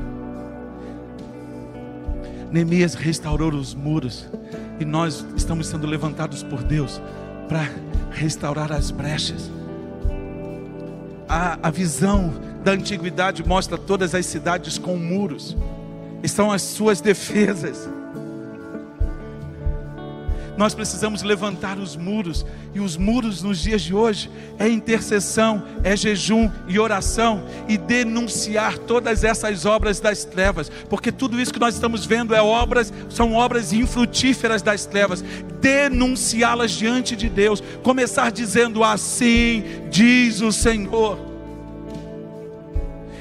Neemias restaurou os muros e nós estamos sendo levantados por Deus para restaurar as brechas. A, a visão da antiguidade mostra todas as cidades com muros, estão as suas defesas. Nós precisamos levantar os muros, e os muros nos dias de hoje é intercessão, é jejum e oração, e denunciar todas essas obras das trevas, porque tudo isso que nós estamos vendo é obras, são obras infrutíferas das trevas, denunciá-las diante de Deus, começar dizendo assim diz o Senhor.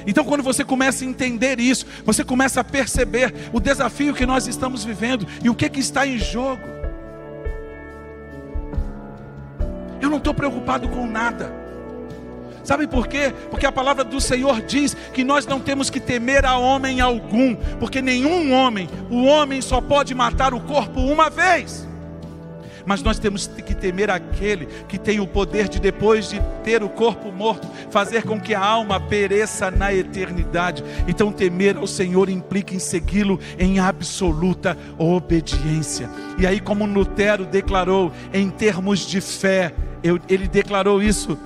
Então, quando você começa a entender isso, você começa a perceber o desafio que nós estamos vivendo e o que, que está em jogo. Eu não estou preocupado com nada. Sabe por quê? Porque a palavra do Senhor diz que nós não temos que temer a homem algum, porque nenhum homem, o homem só pode matar o corpo uma vez. Mas nós temos que temer aquele que tem o poder de, depois de ter o corpo morto, fazer com que a alma pereça na eternidade. Então, temer ao Senhor implica em segui-lo em absoluta obediência. E aí, como Lutero declarou, em termos de fé, eu, ele declarou isso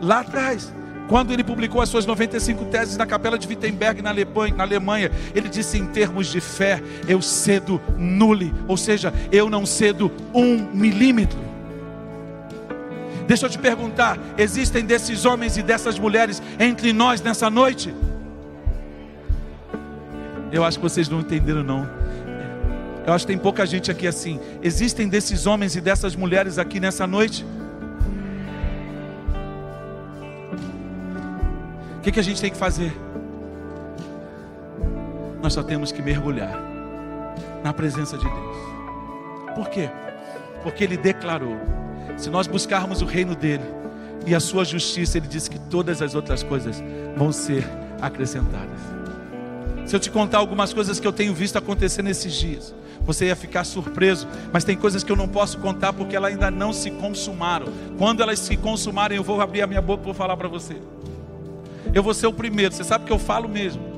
lá atrás. Quando ele publicou as suas 95 teses na capela de Wittenberg, na Alemanha, na Alemanha, ele disse: em termos de fé, eu cedo nule, ou seja, eu não cedo um milímetro. Deixa eu te perguntar: existem desses homens e dessas mulheres entre nós nessa noite? Eu acho que vocês não entenderam, não. Eu acho que tem pouca gente aqui assim. Existem desses homens e dessas mulheres aqui nessa noite? Que, que a gente tem que fazer? Nós só temos que mergulhar na presença de Deus. Por quê? Porque Ele declarou: se nós buscarmos o reino dEle e a Sua justiça, Ele disse que todas as outras coisas vão ser acrescentadas. Se eu te contar algumas coisas que eu tenho visto acontecer nesses dias, você ia ficar surpreso, mas tem coisas que eu não posso contar porque elas ainda não se consumaram. Quando elas se consumarem, eu vou abrir a minha boca e vou falar para você eu vou ser o primeiro. Você sabe que eu falo mesmo.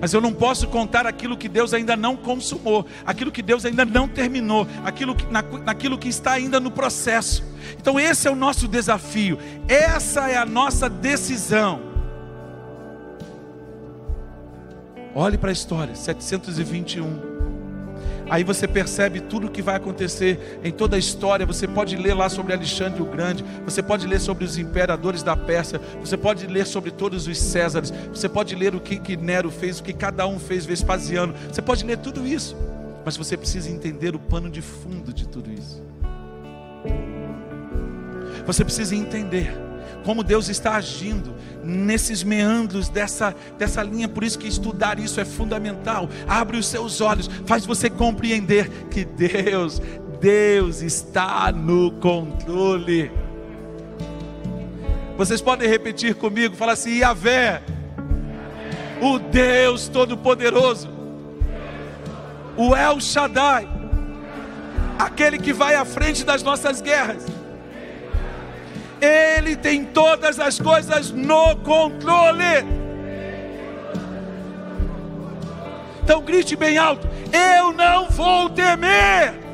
Mas eu não posso contar aquilo que Deus ainda não consumou, aquilo que Deus ainda não terminou, aquilo que, na, naquilo que está ainda no processo. Então, esse é o nosso desafio, essa é a nossa decisão. Olhe para a história, 721. Aí você percebe tudo o que vai acontecer em toda a história. Você pode ler lá sobre Alexandre o Grande, você pode ler sobre os imperadores da Pérsia, você pode ler sobre todos os Césares, você pode ler o que, que Nero fez, o que cada um fez, Vespasiano. Você pode ler tudo isso, mas você precisa entender o pano de fundo de tudo isso. Você precisa entender como Deus está agindo nesses meandros dessa, dessa linha. Por isso que estudar isso é fundamental. Abre os seus olhos, faz você compreender que Deus, Deus está no controle. Vocês podem repetir comigo, fala assim: Yahvé, o Deus Todo-Poderoso, o El Shaddai, aquele que vai à frente das nossas guerras ele tem todas as coisas no controle. Então grite bem alto: Eu não vou temer.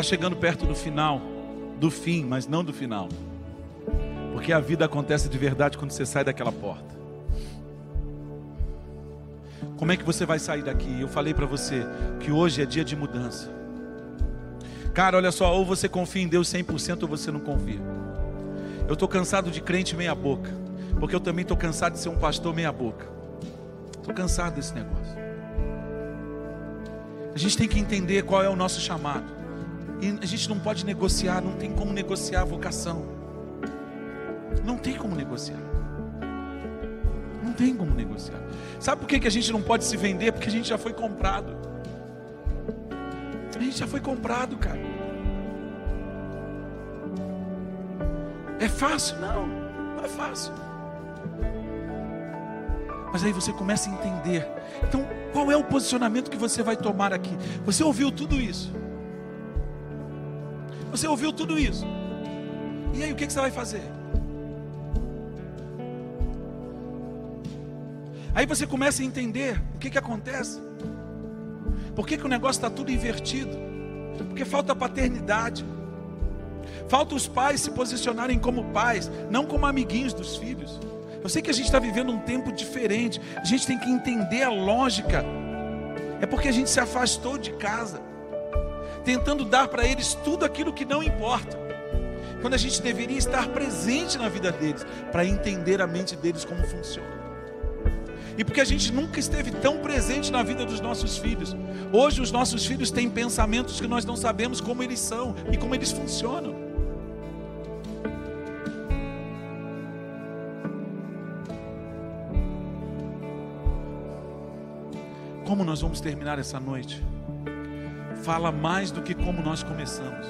Está chegando perto do final, do fim, mas não do final. Porque a vida acontece de verdade quando você sai daquela porta. Como é que você vai sair daqui? Eu falei para você que hoje é dia de mudança. Cara, olha só, ou você confia em Deus 100% ou você não confia. Eu estou cansado de crente meia boca, porque eu também estou cansado de ser um pastor meia boca. Estou cansado desse negócio. A gente tem que entender qual é o nosso chamado. E a gente não pode negociar, não tem como negociar a vocação. Não tem como negociar. Não tem como negociar. Sabe por que, que a gente não pode se vender? Porque a gente já foi comprado. A gente já foi comprado, cara. É fácil? Não, não é fácil. Mas aí você começa a entender. Então, qual é o posicionamento que você vai tomar aqui? Você ouviu tudo isso? Você ouviu tudo isso. E aí, o que, você vai fazer? Aí você começa a entender o que, que acontece. Por que, que o negócio está tudo invertido? Porque falta paternidade. Falta os pais se posicionarem como pais, não como amiguinhos dos filhos. Eu sei que a gente está vivendo um tempo diferente. A gente tem que entender a lógica. É porque a gente se afastou de casa tentando dar para eles tudo aquilo que não importa. Quando a gente deveria estar presente na vida deles, para entender a mente deles como funciona. E porque a gente nunca esteve tão presente na vida dos nossos filhos. Hoje os nossos filhos têm pensamentos que nós não sabemos como eles são e como eles funcionam. Como nós vamos terminar essa noite? Fala mais do que como nós começamos.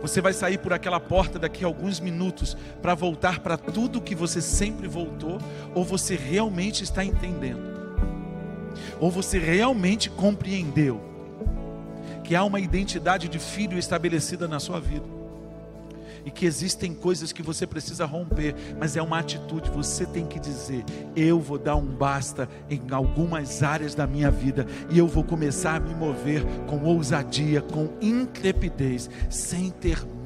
Você vai sair por aquela porta daqui a alguns minutos para voltar para tudo que você sempre voltou, ou você realmente está entendendo, ou você realmente compreendeu que há uma identidade de filho estabelecida na sua vida e que existem coisas que você precisa romper, mas é uma atitude, você tem que dizer: eu vou dar um basta em algumas áreas da minha vida e eu vou começar a me mover com ousadia, com intrepidez, sem ter medo.